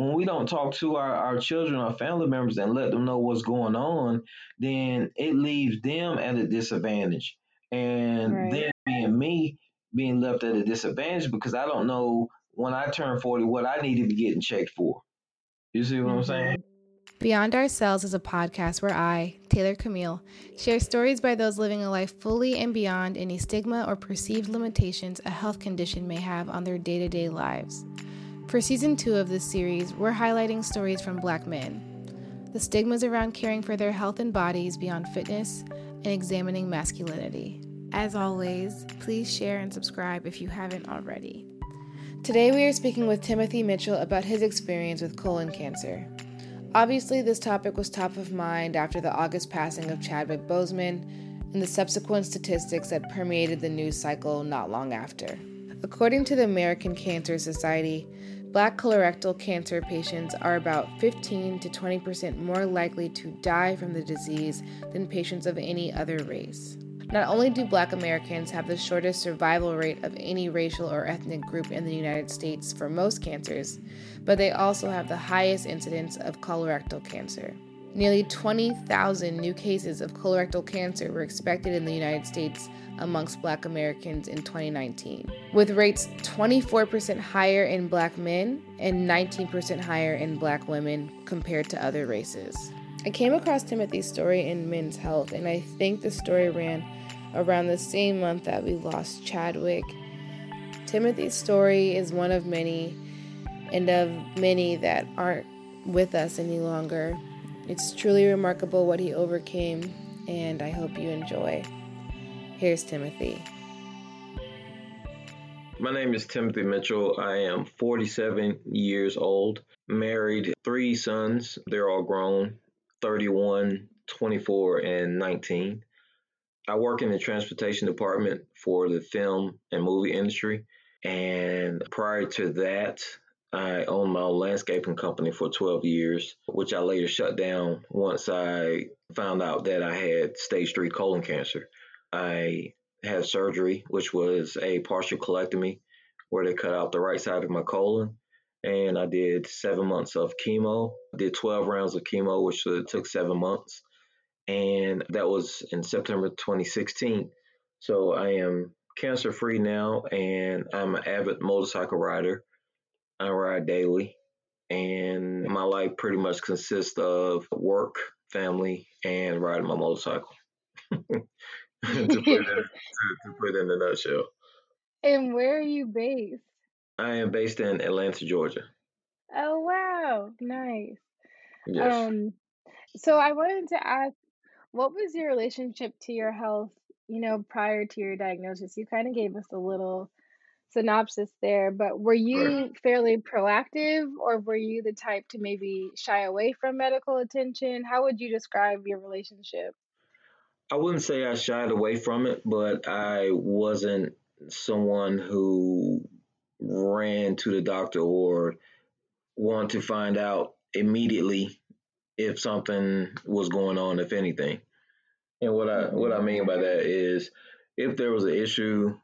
when we don't talk to our, our children, our family members, and let them know what's going on, then it leaves them at a disadvantage. And right. then being me, being left at a disadvantage because I don't know when I turn 40 what I need to be getting checked for. You see what mm-hmm. I'm saying? Beyond Ourselves is a podcast where I, Taylor Camille, share stories by those living a life fully and beyond any stigma or perceived limitations a health condition may have on their day to day lives. For season two of this series, we're highlighting stories from Black men, the stigmas around caring for their health and bodies beyond fitness, and examining masculinity. As always, please share and subscribe if you haven't already. Today, we are speaking with Timothy Mitchell about his experience with colon cancer. Obviously, this topic was top of mind after the August passing of Chadwick Boseman and the subsequent statistics that permeated the news cycle not long after. According to the American Cancer Society, black colorectal cancer patients are about 15 to 20% more likely to die from the disease than patients of any other race. Not only do black Americans have the shortest survival rate of any racial or ethnic group in the United States for most cancers, but they also have the highest incidence of colorectal cancer. Nearly 20,000 new cases of colorectal cancer were expected in the United States amongst black Americans in 2019, with rates 24% higher in black men and 19% higher in black women compared to other races. I came across Timothy's story in Men's Health, and I think the story ran around the same month that we lost Chadwick. Timothy's story is one of many, and of many that aren't with us any longer. It's truly remarkable what he overcame, and I hope you enjoy. Here's Timothy. My name is Timothy Mitchell. I am 47 years old, married, three sons. They're all grown 31, 24, and 19. I work in the transportation department for the film and movie industry. And prior to that, I owned my own landscaping company for 12 years, which I later shut down once I found out that I had stage three colon cancer. I had surgery, which was a partial colectomy, where they cut out the right side of my colon. And I did seven months of chemo. I did 12 rounds of chemo, which took seven months and that was in September 2016. So I am cancer free now, and I'm an avid motorcycle rider. I ride daily, and my life pretty much consists of work, family, and riding my motorcycle. to, put it, to, to put in a nutshell. And where are you based? I am based in Atlanta, Georgia. Oh wow, nice. Yes. Um, so I wanted to ask what was your relationship to your health, you know, prior to your diagnosis? You kind of gave us a little synopsis there, but were you fairly proactive or were you the type to maybe shy away from medical attention? How would you describe your relationship? I wouldn't say I shied away from it, but I wasn't someone who ran to the doctor or wanted to find out immediately if something was going on, if anything. And what I what I mean by that is if there was an issue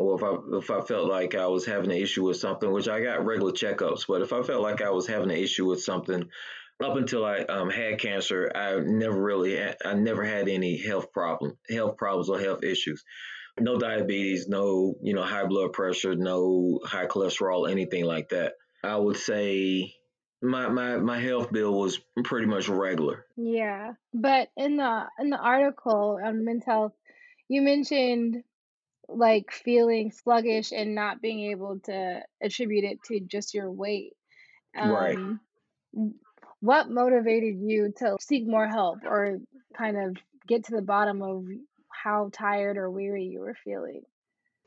or if I if I felt like I was having an issue with something, which I got regular checkups, but if I felt like I was having an issue with something up until I um, had cancer, I never really I never had any health problem health problems or health issues. No diabetes, no you know high blood pressure, no high cholesterol, anything like that. I would say my my my health bill was pretty much regular. Yeah, but in the in the article on Men's Health, you mentioned like feeling sluggish and not being able to attribute it to just your weight. Right. Um, what motivated you to seek more help or kind of get to the bottom of how tired or weary you were feeling?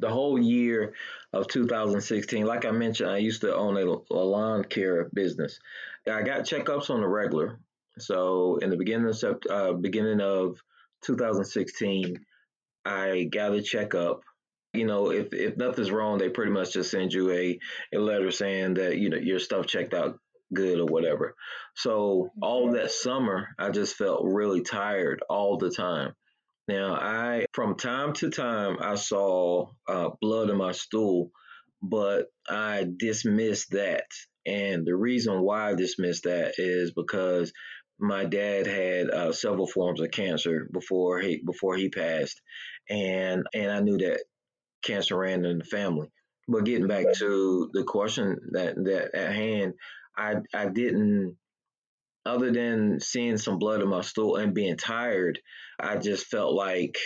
the whole year of 2016, like I mentioned, I used to own a, a lawn care business. I got checkups on the regular. So in the beginning of uh, beginning of 2016, I got a checkup. You know, if if nothing's wrong, they pretty much just send you a, a letter saying that you know your stuff checked out good or whatever. So all that summer, I just felt really tired all the time. Now, I from time to time I saw uh, blood in my stool, but I dismissed that And the reason why I dismissed that is because my dad had uh, several forms of cancer before he before he passed, and and I knew that cancer ran in the family. But getting back to the question that that at hand, I I didn't other than seeing some blood in my stool and being tired, I just felt like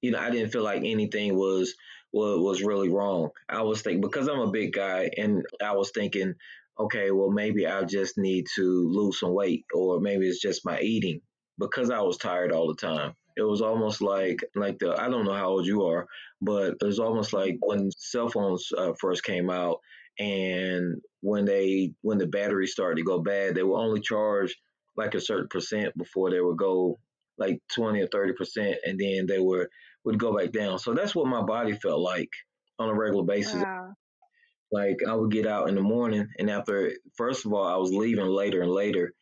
you know I didn't feel like anything was was, was really wrong. I was thinking because I'm a big guy, and I was thinking, okay, well maybe I just need to lose some weight, or maybe it's just my eating because I was tired all the time. It was almost like like the I don't know how old you are, but it was almost like when cell phones uh, first came out, and when they when the batteries started to go bad, they would only charge like a certain percent before they would go like 20 or 30 percent and then they were would go back down so that's what my body felt like on a regular basis wow. like i would get out in the morning and after first of all i was leaving later and later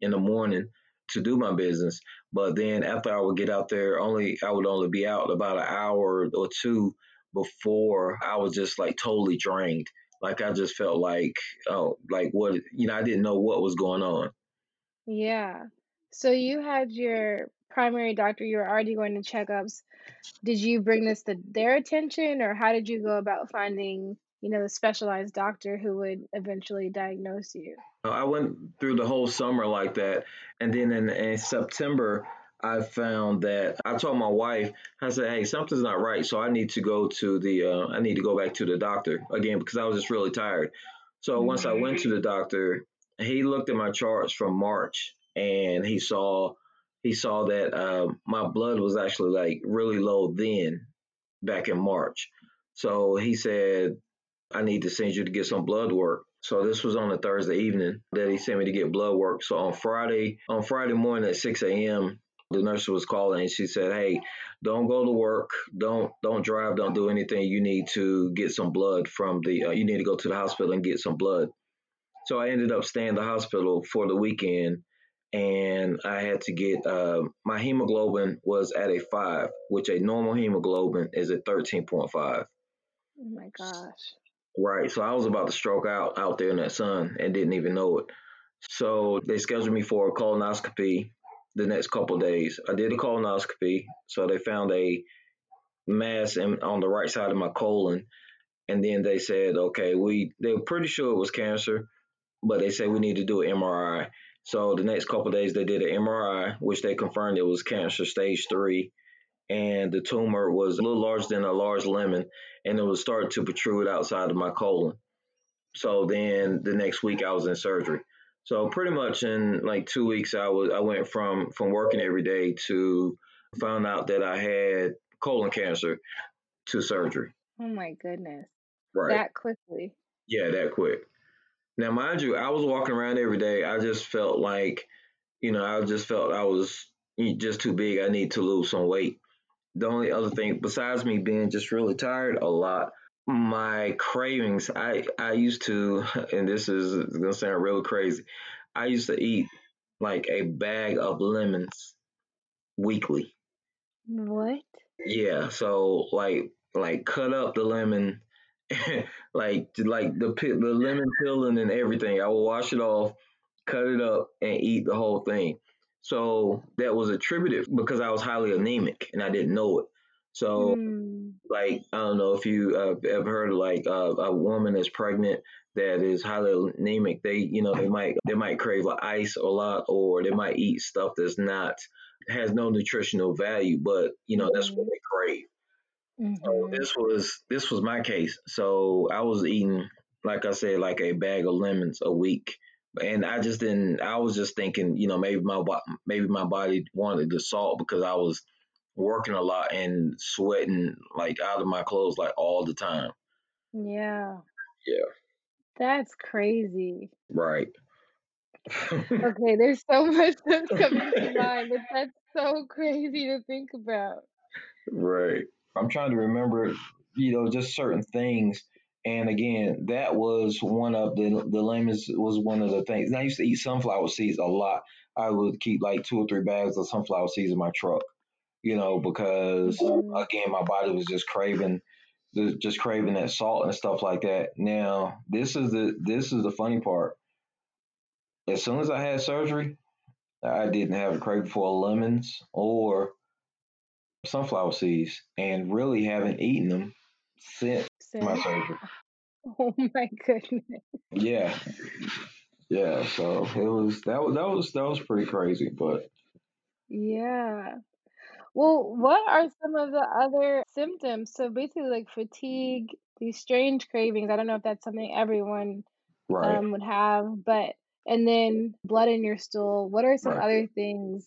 in the morning to do my business but then after i would get out there only i would only be out about an hour or two before i was just like totally drained like i just felt like oh like what you know i didn't know what was going on yeah. So you had your primary doctor, you were already going to checkups. Did you bring this to their attention, or how did you go about finding, you know, the specialized doctor who would eventually diagnose you? I went through the whole summer like that, and then in, in September, I found that I told my wife, I said, "Hey, something's not right, so I need to go to the, uh, I need to go back to the doctor again because I was just really tired." So once I went to the doctor, he looked at my charts from March and he saw he saw that uh, my blood was actually like really low then back in March. So he said, I need to send you to get some blood work. So this was on a Thursday evening that he sent me to get blood work. So on Friday, on Friday morning at 6 a.m., the nurse was calling and she said, "Hey, don't go to work. Don't don't drive. Don't do anything. You need to get some blood from the. Uh, you need to go to the hospital and get some blood." So I ended up staying in the hospital for the weekend and I had to get uh, my hemoglobin was at a five, which a normal hemoglobin is at thirteen point five. Oh my gosh! Right, so I was about to stroke out out there in that sun and didn't even know it. So they scheduled me for a colonoscopy the next couple days. I did a colonoscopy, so they found a mass in, on the right side of my colon, and then they said, okay, we they were pretty sure it was cancer, but they said we need to do an MRI. So the next couple days, they did an MRI, which they confirmed it was cancer stage three, and the tumor was a little larger than a large lemon, and it was starting to protrude outside of my colon. So then the next week, I was in surgery. So pretty much in like two weeks, I was I went from from working every day to found out that I had colon cancer to surgery. Oh my goodness! Right. That quickly. Yeah, that quick. Now, mind you, I was walking around every day. I just felt like, you know, I just felt I was just too big. I need to lose some weight. The only other thing, besides me being just really tired a lot, my cravings, I, I used to, and this is going to sound really crazy, I used to eat like a bag of lemons weekly. What? Yeah. So, like, like cut up the lemon like like the the lemon peeling and everything. I will wash it off, cut it up, and eat the whole thing. So that was attributed because I was highly anemic and I didn't know it. So mm. like I don't know if you uh, ever heard of like uh, a woman that's pregnant that is highly anemic. They you know they might they might crave like ice a lot or they might eat stuff that's not has no nutritional value, but you know that's what mm. they crave. Mm-hmm. So this was this was my case. So I was eating, like I said, like a bag of lemons a week, and I just didn't. I was just thinking, you know, maybe my maybe my body wanted the salt because I was working a lot and sweating like out of my clothes like all the time. Yeah. Yeah. That's crazy. Right. okay, there's so much that's coming to mind, but that's so crazy to think about. Right. I'm trying to remember, you know, just certain things. And again, that was one of the the lemons was one of the things. And I used to eat sunflower seeds a lot. I would keep like two or three bags of sunflower seeds in my truck, you know, because mm-hmm. again, my body was just craving, just craving that salt and stuff like that. Now, this is the this is the funny part. as soon as I had surgery, I didn't have a craving for lemons or sunflower seeds, and really haven't eaten them since my surgery. Oh my goodness. Yeah, yeah. So it was that was that was that was pretty crazy, but Yeah. Well, what are some of the other symptoms? So basically, like fatigue, these strange cravings. I don't know if that's something everyone right, um, would have, but and then blood in your stool. What are some right. other things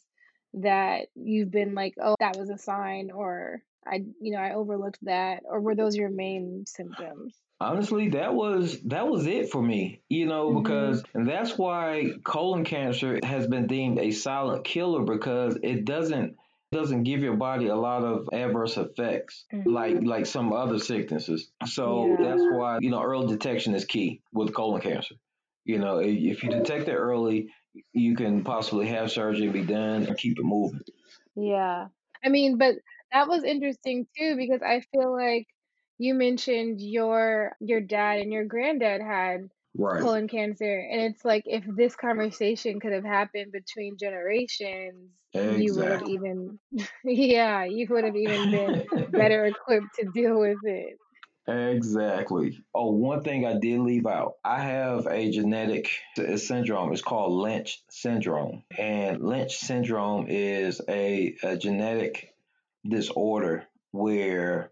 that you've been like, oh, that was a sign, or I, you know, I overlooked that, or were those your main symptoms? Honestly, that was that was it for me, you know, Mm-hmm. because and that's why colon cancer has been deemed a silent killer because it doesn't doesn't give your body a lot of adverse effects like Mm-hmm. like some other sicknesses. So Yeah. that's why, you know, early detection is key with colon cancer. You know, if you detect it early, you can possibly have surgery be done and keep it moving. Yeah. I mean, but that was interesting too because I feel like you mentioned your your dad and your granddad had Right. colon cancer, and it's like if this conversation could have happened between generations, you would have Exactly. even yeah, you would have even been better equipped to deal with it. Exactly. Oh, one thing I did leave out. I have a genetic s- syndrome. It's called Lynch syndrome. And Lynch syndrome is a, a genetic disorder where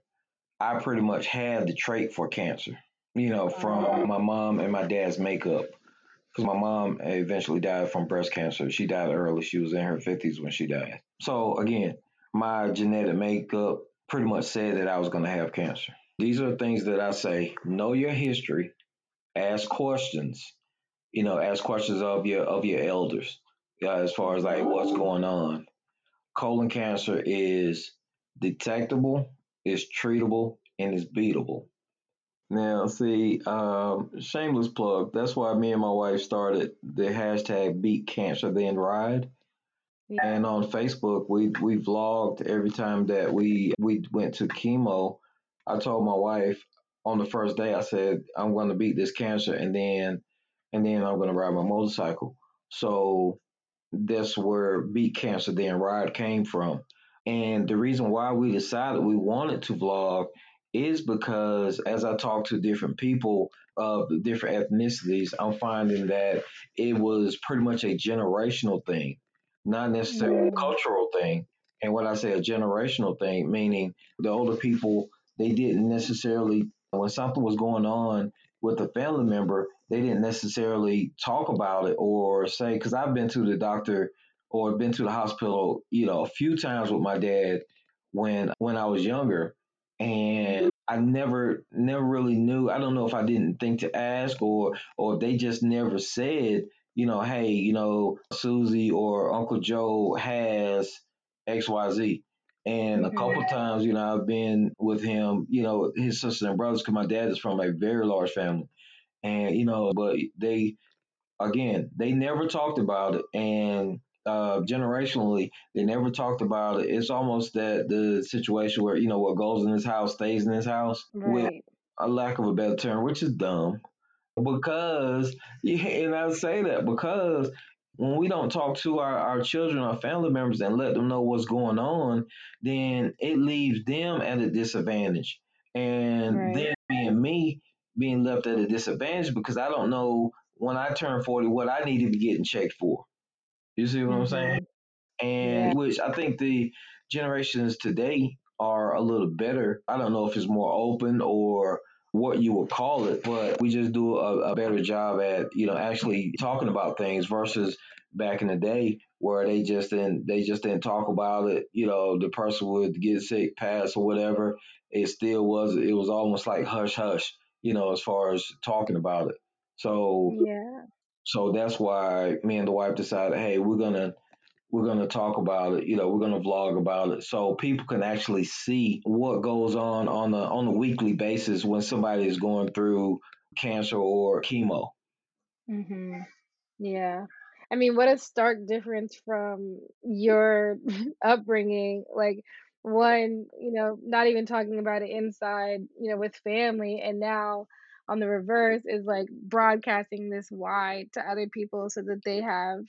I pretty much have the trait for cancer, you know, from Oh, my mom and my dad's makeup. Because my mom eventually died from breast cancer. She died early. She was in her 50s when she died. So, again, my genetic makeup pretty much said that I was going to have cancer. These are things that I say know your history, ask questions, you know, ask questions of your of your elders yeah, as far as like what's oh. going on. Colon cancer is detectable, is treatable, and is beatable. Now, see, um, shameless plug. That's why me and my wife started the hashtag Beat Cancer Then Ride. yeah. And on Facebook, we we vlogged every time that we we went to chemo. I told my wife on the first day, I said I'm going to beat this cancer, and then and then I'm going to ride my motorcycle. So that's where Beat Cancer Then Ride came from. And the reason why we decided we wanted to vlog is because as I talk to different people of different ethnicities, I'm finding that it was pretty much a generational thing, not necessarily a cultural thing. And when I say a generational thing, meaning the older people, they didn't necessarily, when something was going on with a family member, they didn't necessarily talk about it or say, because I've been to the doctor or been to the hospital, you know, a few times with my dad when when I was younger, and I never never really knew. I don't know if I didn't think to ask or or they just never said, you know, hey, you know, Susie or Uncle Joe has X Y Z. And a couple times, you know, I've been with him, you know, his sisters and brothers, because my dad is from a very large family and you know but they again they never talked about it and uh generationally they never talked about it it's almost that the situation where you know what goes in this house stays in this house with a lack of a better term which is dumb because and I say that because when we don't talk to our, our children, our family members, and let them know what's going on, then it leaves them at a disadvantage. And Right. then being me, being left at a disadvantage because I don't know when I turn 40 what I need to be getting checked for. You see what I'm saying? Mm-hmm. Yeah. and which I think the generations today are a little better. I don't know if it's more open or what you would call it, but we just do a, a better job at you know actually talking about things versus back in the day where they just didn't they just didn't talk about it. You know, the person would get sick, pass or whatever. It still was it was almost like hush hush. You know, as far as talking about it. So Yeah. So that's why me and the wife decided, hey, we're gonna we're to talk about it you know we're to vlog about it so people can actually see what goes on on a on a weekly basis when somebody is going through cancer or chemo Mm-hmm. Yeah. I mean, what a stark difference from your upbringing. Like, one, you know, not even talking about it inside, you know, with family, and now on the reverse is like broadcasting this why to other people so that they have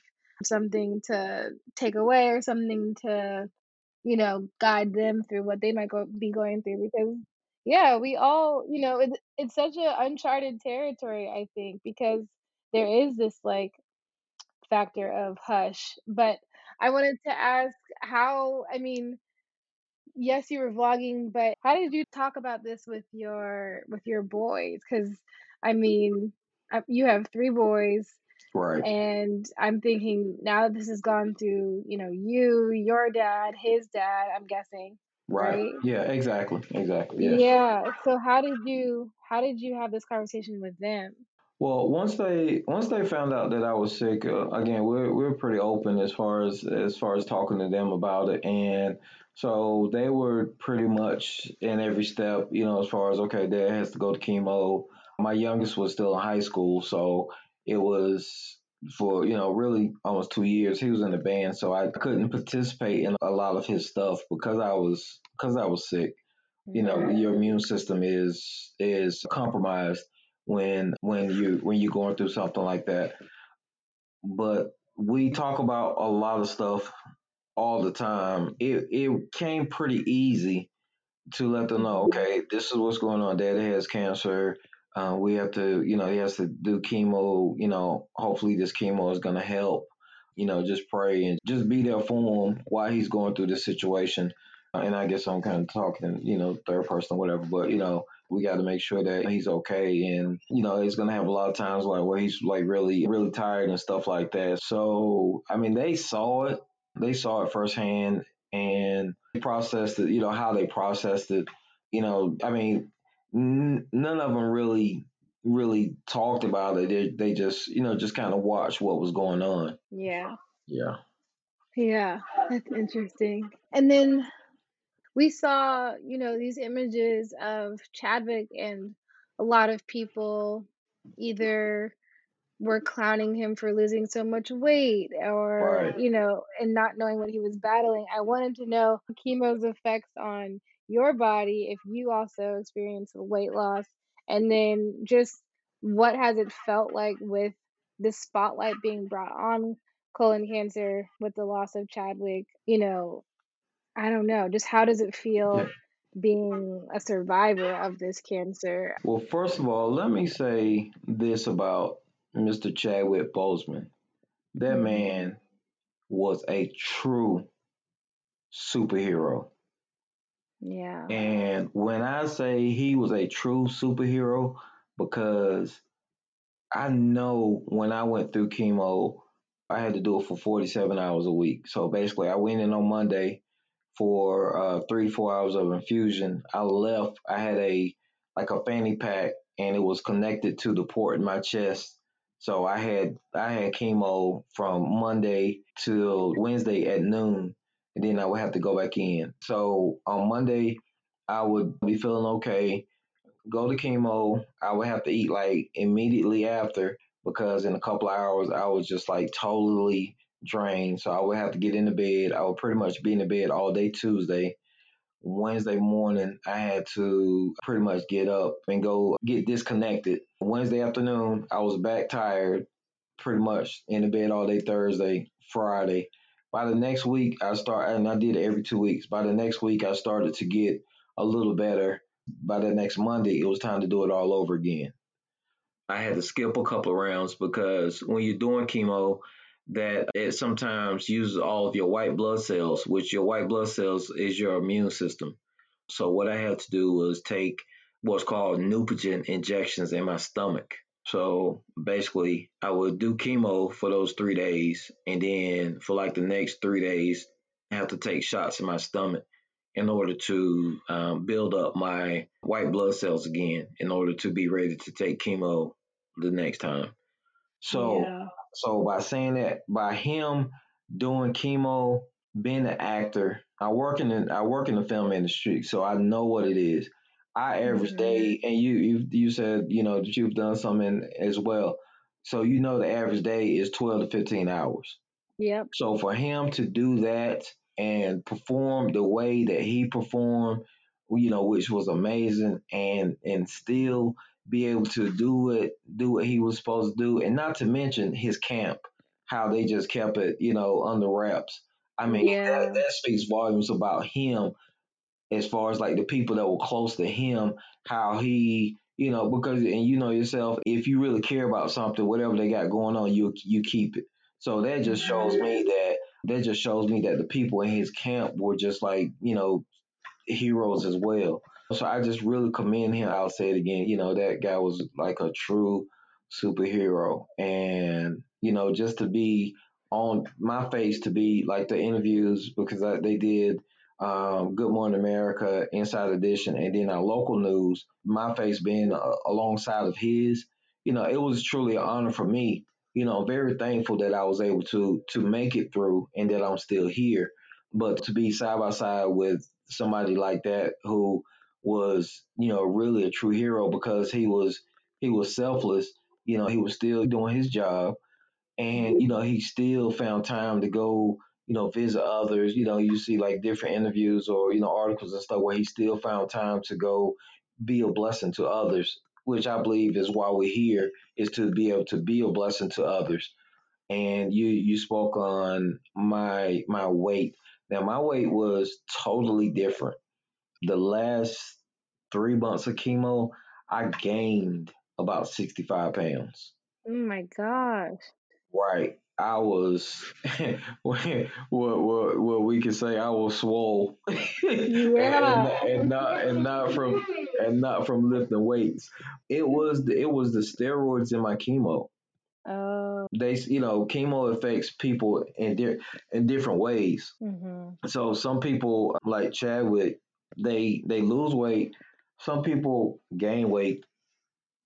something to take away or something to you know guide them through what they might go, be going through because yeah we all you know it, it's such an uncharted territory i think because there is this like factor of hush. But i wanted to ask how i mean yes you were vlogging but how did you talk about this with your with your boys because i mean you have three boys right and i'm thinking now this has gone through you know you your dad his dad i'm guessing right, right? yeah exactly exactly yes. yeah so how did you how did you have this conversation with them well, once they once they found out that I was sick, uh, again, we're we're pretty open as far as as far as talking to them about it, and so they were pretty much in every step, you know, as far as okay, dad has to go to chemo. My youngest was still in high school, so it was for you know really almost two years. He was in the band, so I couldn't participate in a lot of his stuff because I was because I was sick. You know, your immune system is is compromised when when you when you're going through something like that. But we talk about a lot of stuff all the time. It it came pretty easy to let them know, okay, this is what's going on. Daddy has cancer. Uh, we have to, you know, he has to do chemo. You know, hopefully this chemo is going to help. You know, just pray and just be there for him while he's going through this situation. And I guess I'm kind of talking, you know, third person, whatever. But you know, we got to make sure that he's okay. And, you know, he's going to have a lot of times like where he's like really, really tired and stuff like that. So, I mean, they saw it, they saw it firsthand and processed it, you know, how they processed it. You know, I mean, n- none of them really really talked about it. They, they just, you know, just kind of watched what was going on. Yeah. Yeah. Yeah, that's interesting. And then we saw, you know, these images of Chadwick and a lot of people either were clowning him for losing so much weight or, Right. you know, and not knowing what he was battling. I wanted to know chemo's effects on your body if you also experienced weight loss and then just what has it felt like with the spotlight being brought on colon cancer with the loss of Chadwick, you know, I don't know. Just how does it feel Yeah. being a survivor of this cancer? Well, first of all, let me say this about Mr. Chadwick Boseman. That Mhm. man was a true superhero. Yeah. And when I say he was a true superhero, because I know when I went through chemo, I had to do it for 47 hours a week. So basically, I went in on Monday for uh, three to four hours of infusion. I left. I had a like a fanny pack, and it was connected to the port in my chest. So I had I had chemo from Monday till Wednesday at noon, and then I would have to go back in. So on Monday, I would be feeling okay, go to chemo. I would have to eat like immediately after because in a couple hours I was just like totally drained. So I would have to get into bed. I would pretty much be in the bed all day Tuesday. Wednesday morning, I had to pretty much get up and go get disconnected. Wednesday afternoon, I was back tired, pretty much in the bed all day Thursday, Friday. By the next week, I start, and I did it every two weeks. By the next week, I started to get a little better. By the next Monday, it was time to do it all over again. I had to skip a couple of rounds because when you're doing chemo, that it sometimes uses all of your white blood cells, which your white blood cells is your immune system. So what I had to do was take what's called Neupogen injections in my stomach. So basically, I would do chemo for those three days, and then for like the next three days, I have to take shots in my stomach in order to um, build up my white blood cells again, in order to be ready to take chemo the next time. So Yeah. So by saying that, by him doing chemo, being an actor, I work in the, I work in the film industry, so I know what it is. I average Mhm. day, and you you you said you know that you've done something as well, so you know the average day is twelve to fifteen hours. Yep. So for him to do that and perform the way that he performed, you know, which was amazing, and and still be able to do it, do what he was supposed to do, and not to mention his camp, how they just kept it, you know, under wraps. I mean, yeah. that, that speaks volumes about him as far as like the people that were close to him, how he, you know, because and you know yourself, if you really care about something, whatever they got going on, you you keep it. So that just shows me mm-hmm. that that just shows me that the people in his camp were just like, you know, heroes as well. So I just really commend him. I'll say it again. You know, that guy was like a true superhero. And, you know, just to be on my face to be like the interviews because I, they did um, Good Morning America, Inside Edition, and then our local news, my face being uh, alongside of his, you know, it was truly an honor for me. You know, very thankful that I was able to to make it through and that I'm still here. But to be side by side with somebody like that who was, you know, really a true hero because he was he was selfless. You know, he was still doing his job, and mm-hmm. you know, he still found time to go, you know, visit others. You know, you see like different interviews or you know articles and stuff where he still found time to go be a blessing to others, which I believe is why we're here is to be able to be a blessing to others. And you you spoke on my my weight. Now my weight was totally different the last three months of chemo, I gained about 65 pounds. Oh my gosh. Right. I was what, what what we could say I was swole. Yeah. and, and, not and not from and not from lifting weights. It was the, it was the steroids in my chemo. Oh. They, you know, chemo affects people in di- in different ways. Mm-hmm. So some people like Chadwick, they they lose weight. Some people gain weight.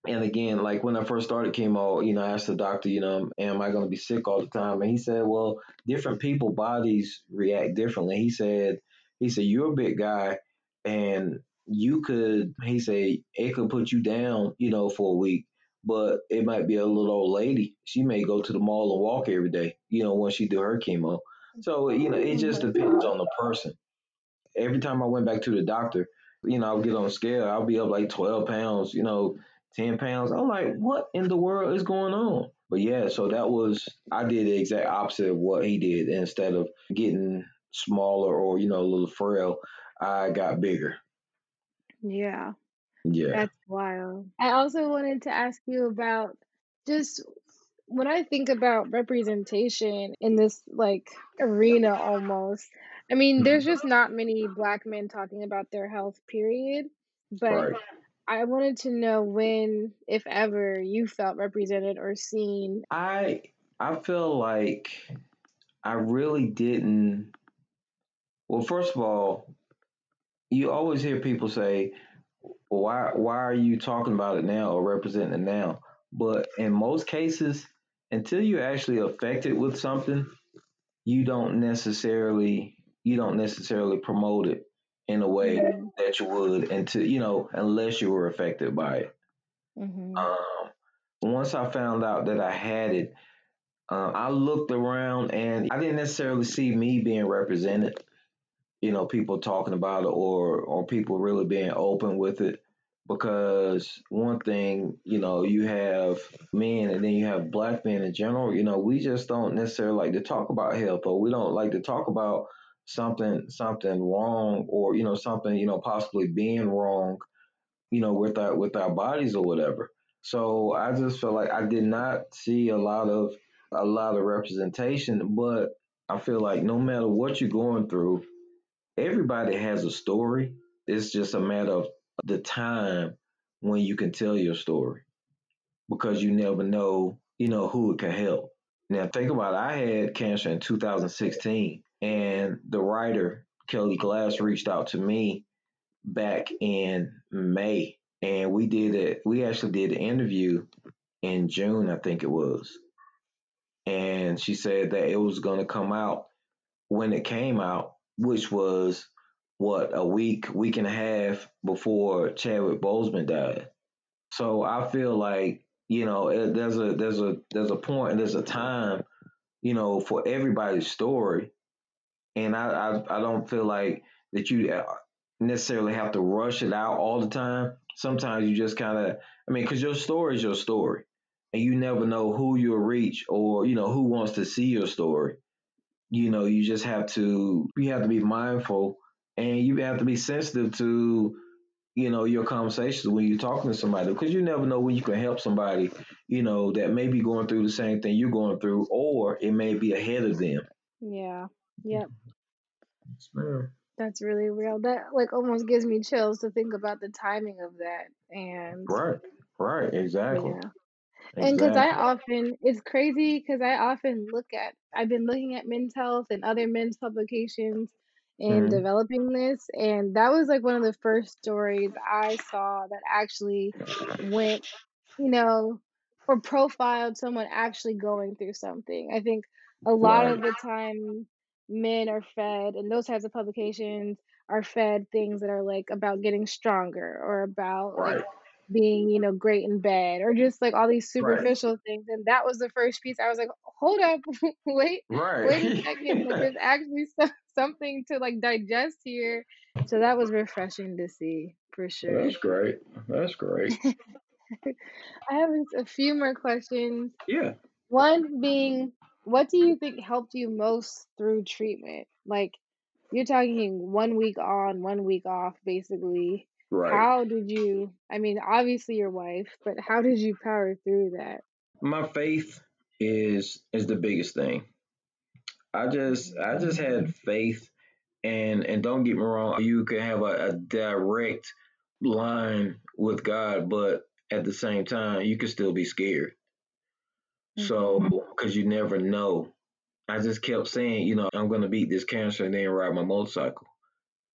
And again, like when I first started chemo, you know, I asked the doctor, you know, am I going to be sick all the time? And he said, well, different people bodies react differently. He said, he said you're a big guy, and you could, he said, it could put you down, you know, for a week. But it might be a little old lady. She may go to the mall and walk every day, you know, when she do her chemo. So you know, it just depends on the person every time I went back to the doctor, you know, I'll get on a scale, I'll be up like 12 pounds, you know, 10 pounds. I'm like, what in the world is going on? But yeah, so that was, I did the exact opposite of what he did. Instead of getting smaller or, you know, a little frail, I got bigger. Yeah. Yeah. That's wild. I also wanted to ask you about just when I think about representation in this like arena almost, I mean, there's mm-hmm. just not many black men talking about their health, period. But Right. I wanted to know when, if ever, you felt represented or seen. I I feel like I really didn't. Well, first of all, you always hear people say, "Why why are you talking about it now or representing it now?" But in most cases, until you're actually affected with something, you don't necessarily you don't necessarily promote it in a way mm-hmm. that you would until you know unless you were affected by it. Mm-hmm. Um, once I found out that I had it, uh, I looked around and I didn't necessarily see me being represented. You know, people talking about it or or people really being open with it because one thing, you know, you have men and then you have black men in general, you know, we just don't necessarily like to talk about health or we don't like to talk about something something wrong or you know something you know possibly being wrong you know with our with our bodies or whatever. So i just feel like i did not see a lot of a lot of representation but i feel like no matter what you're going through everybody has a story. It's just a matter of the time when you can tell your story because you never know, you know, who it can help. Now think about it, I had cancer in 2016 and the writer Kelly Glass reached out to me back in May and we did it we actually did an interview in June I think it was. And she said that it was going to come out when it came out, which was what a week, week and a half before Chadwick Boseman died. So I feel like you know it, there's a there's a there's a point and there's a time, you know, for everybody's story, and I I, I don't feel like that you uh, necessarily have to rush it out all the time. sometimes you just kind of, I mean, because your story is your story, and you never know who you'll reach or you know who wants to see your story. You know, you just have to you have to be mindful, and you have to be sensitive to you know your conversations when you're talking to somebody because you never know when you can help somebody you know that may be going through the same thing you're going through or it may be ahead of them yeah yep that's really real. That like almost gives me chills to think about the timing of that. And Right. Right. Exactly. yeah. And because I often, it's crazy because I often look at, I've been looking at men's health and other men's publications in Mhm. developing this. And that was like one of the first stories I saw that actually went, you know, or profiled someone actually going through something. I think a lot Right. of the time men are fed, and those types of publications are fed things that are like about getting stronger or about like being, you know, great in bed or just like all these Right. superficial things. And that was the first piece. I was like, hold up, wait, Right. wait a second. Like there's actually some, something to like digest here. So that was refreshing to see for sure. That's great. That's great. I have a few more questions. Yeah. One being, what do mm. you think helped you most through treatment? Like, you're talking one week on, one week off, basically. Right. How did you, I mean, obviously your wife, but how did you power through that? My faith is is the biggest thing. I just I just had faith and and don't get me wrong, you can have a, a direct line with God, but at the same time you can still be scared. So mm-hmm. because you never know. I just kept saying, you know, I'm gonna beat this cancer and then ride my motorcycle.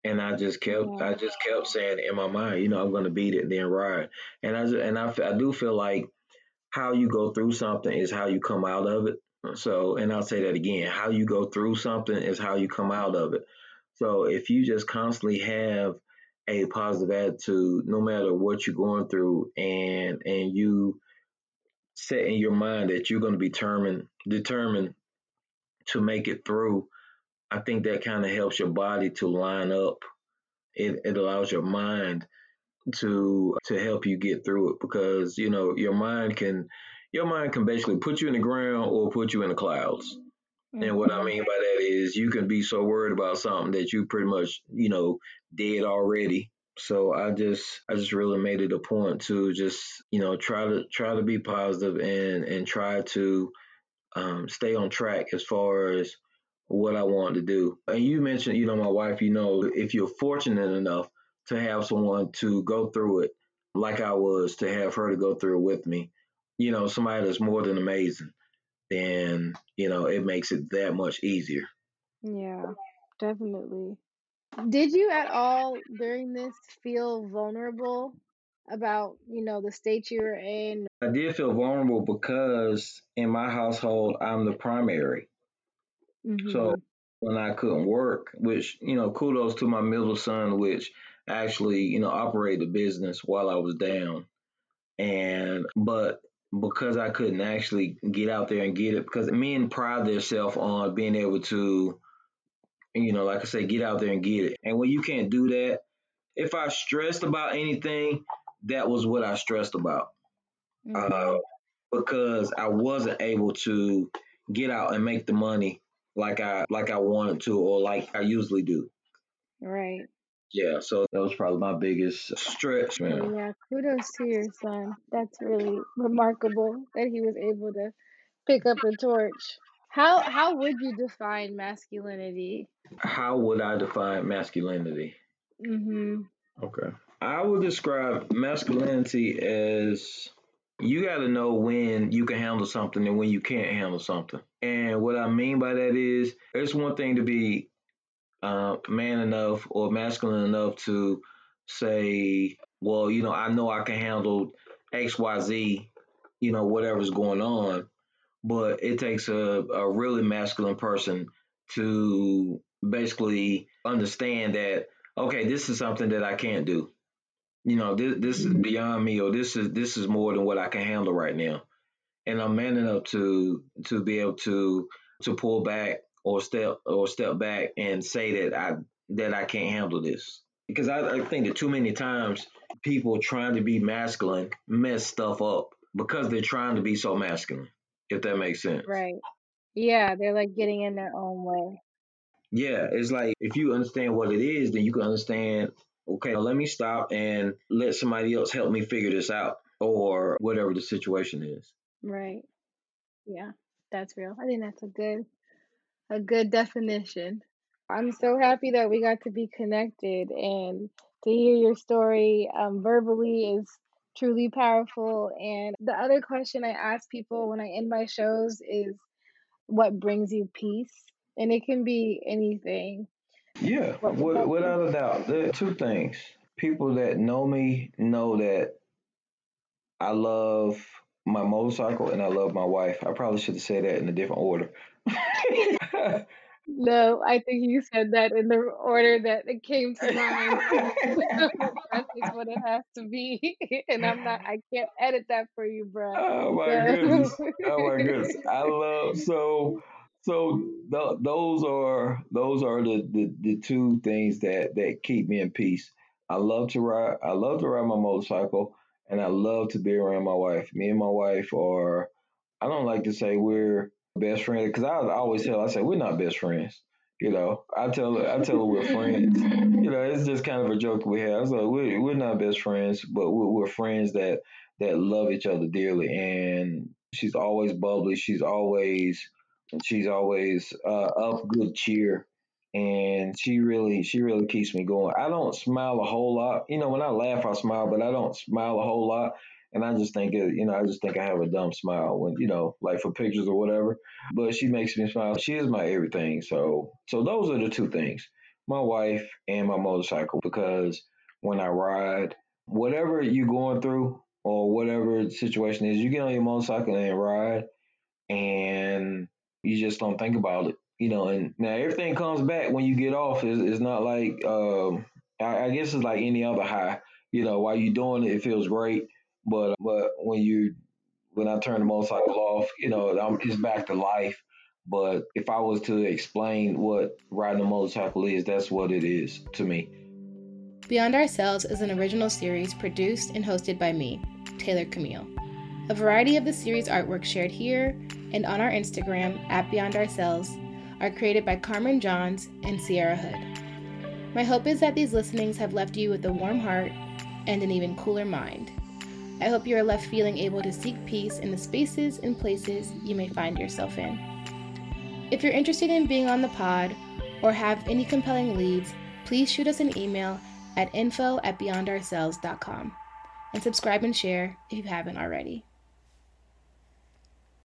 And I just kept, Yeah. I just kept saying in my mind, you know, I'm gonna beat it and then ride. And I, just, and I, I do feel like how you go through something is how you come out of it. So, and I'll say that again, how you go through something is how you come out of it. So, if you just constantly have a positive attitude, no matter what you're going through, and and you set in your mind that you're going to be determined determined to make it through, I think that kind of helps your body to line up. It it allows your mind to to help you get through it because you know your mind can your mind can basically put you in the ground or put you in the clouds. And what I Mhm. mean by that is you can be so worried about something that you pretty much, you know, dead already. So I just I just really made it a point to just, you know, try to try to be positive and and try to um, stay on track as far as what I want to do. And you mentioned, you know, my wife, you know, if you're fortunate enough to have someone to go through it like I was, to have her to go through it with me, you know, somebody that's more than amazing, then, you know, it makes it that much easier. Yeah, definitely. Did you at all during this feel vulnerable about, you know, the state you were in? I did feel vulnerable because in my household, I'm the primary. So Mm-hmm. when I couldn't work, which, you know, kudos to my middle son, which actually, you know, operated the business while I was down. And, but because I couldn't actually get out there and get it, because men pride themselves on being able to, you know, like I say, get out there and get it. And when you can't do that, if I stressed about anything, that was what I stressed about. Uh, Mm-hmm. because I wasn't able to get out and make the money like I like I wanted to or like I usually do. Right. Yeah, so that was probably my biggest stretch, man. yeah, kudos to your son. That's really remarkable that he was able to pick up the torch. How how would you define masculinity? How would I define masculinity? Mm-hmm. Okay. I would describe masculinity as you got to know when you can handle something and when you can't handle something. And what I mean by that is, it's one thing to be uh, man enough or masculine enough to say, well, you know, I know I can handle X, Y, Z, you know, whatever's going on. But it takes a, a really masculine person to basically understand that, okay, this is something that I can't do. You know, this this is mm-hmm. beyond me, or this is this is more than what I can handle right now. And I'm man enough to to be able to to pull back or step or step back and say that I that I can't handle this. because I, I think that too many times people trying to be masculine mess stuff up because they're trying to be so masculine. If that makes sense. Right. Yeah, they're like getting in their own way. Yeah, it's like if you understand what it is, then you can understand. Okay, let me stop and let somebody else help me figure this out, or whatever the situation is. Right. Yeah, that's real. I think that's a good a good definition. I'm so happy that we got to be connected and to hear your story um, verbally is truly powerful. And the other question I ask people when I end my shows is what brings you peace? And it can be anything. Yeah, what, without a doubt. There are two things. People that know me know that I love my motorcycle and I love my wife. I probably should have said that in a different order. No, I think you said that in the order that it came to mind. That is what it has to be. And I'm not, I can't edit that for you, bro. Oh my goodness. Oh my goodness. I love so so th- those are those are the, the the two things that that keep me in peace. I love to ride I love to ride my motorcycle and I love to be around my wife. Me and my wife are I don't like to say we're best friends because I, always tell I say we're not best friends. You know, I tell her, I tell her we're friends. You know, it's just kind of a joke we have. So we're we're not best friends, but we're, we're friends that that love each other dearly. And she's always bubbly. She's always she's always uh, up good cheer and she really she really keeps me going. I don't smile a whole lot. You know, when I laugh I smile, but I don't smile a whole lot. And I just think it, you know, I just think I have a dumb smile when, you know, like for pictures or whatever. But she makes me smile. She is my everything. So so those are the two things. My wife and my motorcycle because when I ride, whatever you're going through or whatever the situation is, you get on your motorcycle and ride and you just don't think about it. You know, and now everything comes back when you get off. It's, it's not like um, I, I guess it's like any other high. You know, while you're doing it, it feels great but but when you when I turn the motorcycle off, you know, I'm, it's back to life. But if I was to explain what riding a motorcycle is, that's what it is to me. Beyond Ourselves is an original series produced and hosted by me, Taylor Camille. A variety of the series artwork shared here and on our Instagram at Beyond Ourselves are created by Carmen Johns and Sierra Hood. My hope is that these listenings have left you with a warm heart and an even cooler mind. I hope you are left feeling able to seek peace in the spaces and places you may find yourself in. If you're interested in being on the pod or have any compelling leads, please shoot us an email at info at beyondourselves.com and subscribe and share if you haven't already.